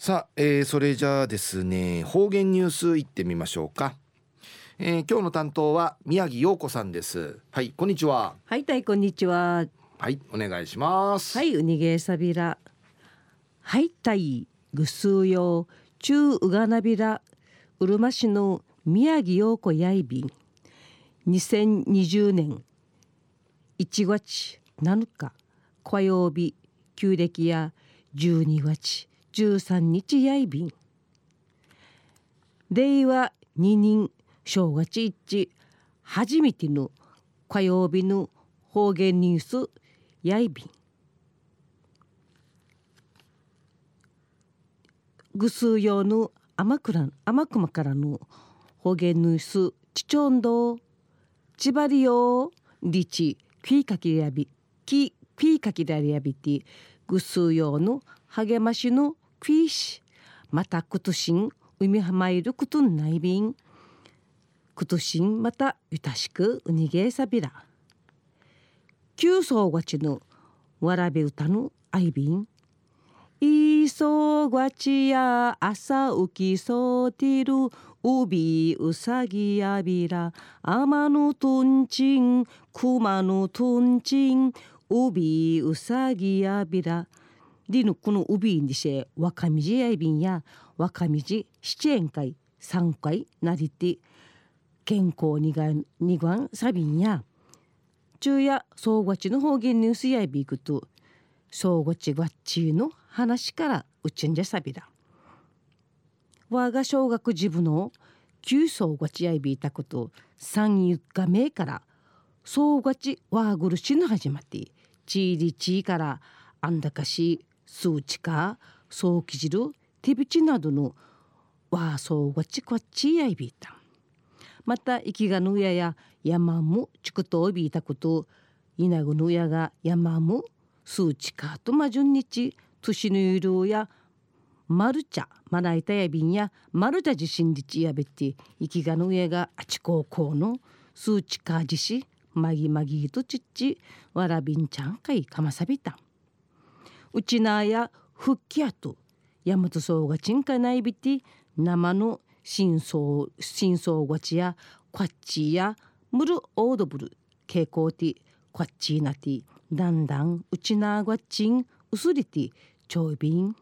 さあ、えー、それじゃあですね方言ニュースいってみましょうか、えー、今日の担当は宮城陽子さんです。はいこんにちは。はいたいこんにちは。はいお願いします。はいうにげさびらはいたいぐすうよ中うがなびらうるま市の宮城陽子やいびん。2020年1月7日火曜日旧暦や12月13日やいびん令和2人正月一初めての火曜日の方言ニュースやいびんぐすう用の天倉天熊からの方言ニュースちちょんどちばりよりちきいかきやびききいかきだりやびてぐすう用の励ましのクイシまたくとしん海はまいることないびんくとしんまたゆたしくうにげさびら旧総がちのわらべ歌のあいびんいそがちや朝起きそうてるうびうさぎやびら天のとんちん熊のとんちんうびうさぎやびらでのこのうびんでし若みじやいびんや若みじ七円会三回なりて健康にがんにがんさびんや昼夜総合地の方言ニュースやいびくと総合地がっちの話からうちんじゃさびら。我が小学自部の旧総合地やいびいたこと三日目から総合地わぐるしの始まってちいりちいからあんだかし数値かそうきじる手びちなどのわあそうごちこちやいびいた。また生きがぬやや山もちくとおびいたこといなぐぬやが山も数値かとまじゅんにち年のゆるやマルチャまな板やびんやマルチャ地震日やべって生きがぬやがあちこうこうの数値かじしまぎまぎとちっちわらびんちゃんかいかまさびた。んうちなや復帰やとやむとそうがちんかないびて生の真相真相ごちやこっちやむるオードブル傾向てこっちなてだんだんうちながちんうすりてちょいびん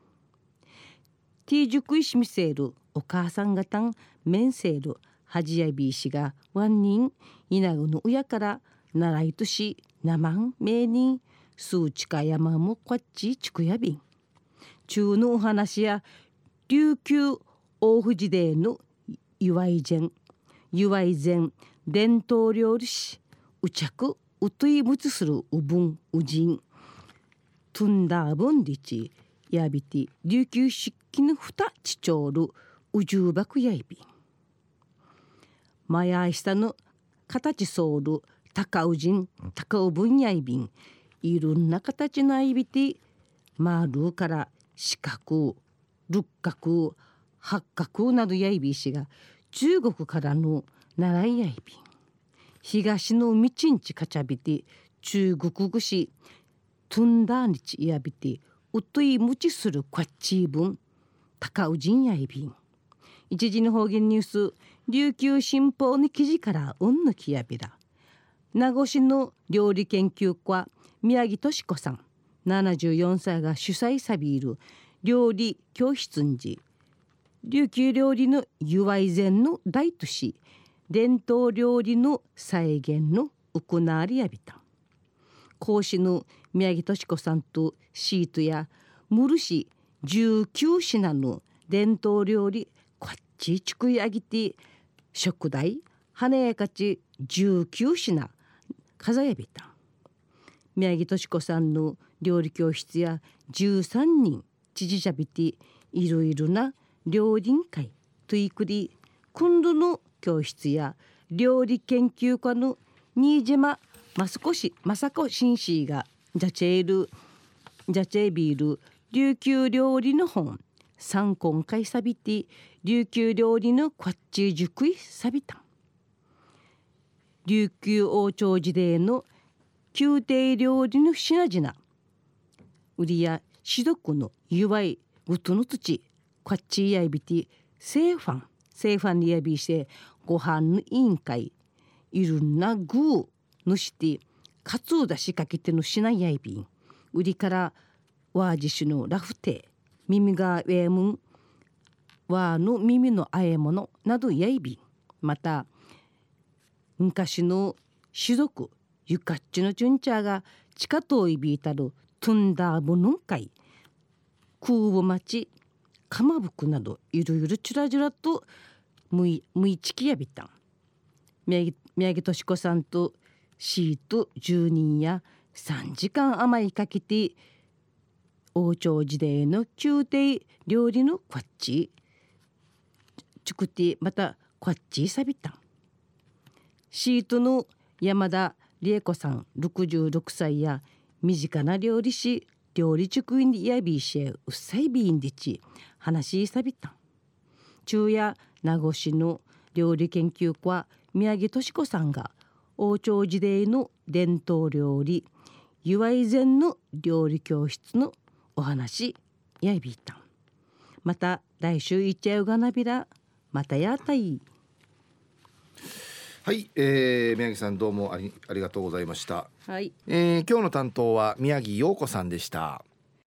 ティージュクイシミセールお母さんがたんメンセールはじやびいしがワンニンイナグの親から習いとしなまんめいに数値か山もこっちちくやびん。中のお話や琉球大藤デーの祝い膳祝い膳伝統料理師。うちゃくうといむつするうぶんうじん。とんだぶんりちやびて琉球漆器のふたちちょうるうじゅうばくやいびん。まやしたの形そうる高うじん高うぶんやいびん。いろんな形のいびて丸から四角六角八角などやいびしが中国からの習いやいびん。東の道んちかちゃびて中国ぐしトゥンダーにちやびてうといむちするこっち分高うじんやいびん。一時の方言ニュース琉球新報の記事からうんぬきやびら。名護市の料理研究家宮城敏子さん。74歳が主催さびいる料理教室んじ琉球料理の祝い膳の大都市。伝統料理の再現の行われやびた。講師の宮城敏子さんとシートやムルシ19品の伝統料理こっちちくいあぎて食材華やかち19品。数えびた。宮城敏子さんの料理教室や13人知事者びていろいろな料理会といくり今度の教室や料理研究家の新島益子雅子紳士がジャチェールジャチェービール琉球料理の本三今回さびて琉球料理のこっち熟いさびた。琉球王朝時代の宮廷料理の品々。売りや士読の祝いごとの土こっちやいびてセーファンセーファンにやびしてご飯の委員会。いろんな具ぬしてかつおだしかけてのしなやいびん。売りからわじしのラフテ耳がウェームンわの耳のあえ物などやいびん。また昔の種族ゆかっちのチュンチャーが地下といびいたるトゥンダーブヌンカイ空母町かまぶくなどゆるゆるちゅらちゅらとむいむいちきやびたん。宮城宮城敏子さんとシート10人や3時間余りかけて王朝時代の宮廷料理のこっち。チュクティまたこっちさびたん。シートの山田理恵子さん66歳や身近な料理師料理塾員やびしえうっさいびんでち話しさびた。ん昼夜名護市の料理研究家宮城敏子さんが王朝時代の伝統料理祝い前の料理教室のお話やいびいた。んまた来週いっちゃうがなびらまたやたいはい、えー、宮城さんどうもありありがとうございました、はい。えー、今日の担当は宮城陽子さんでした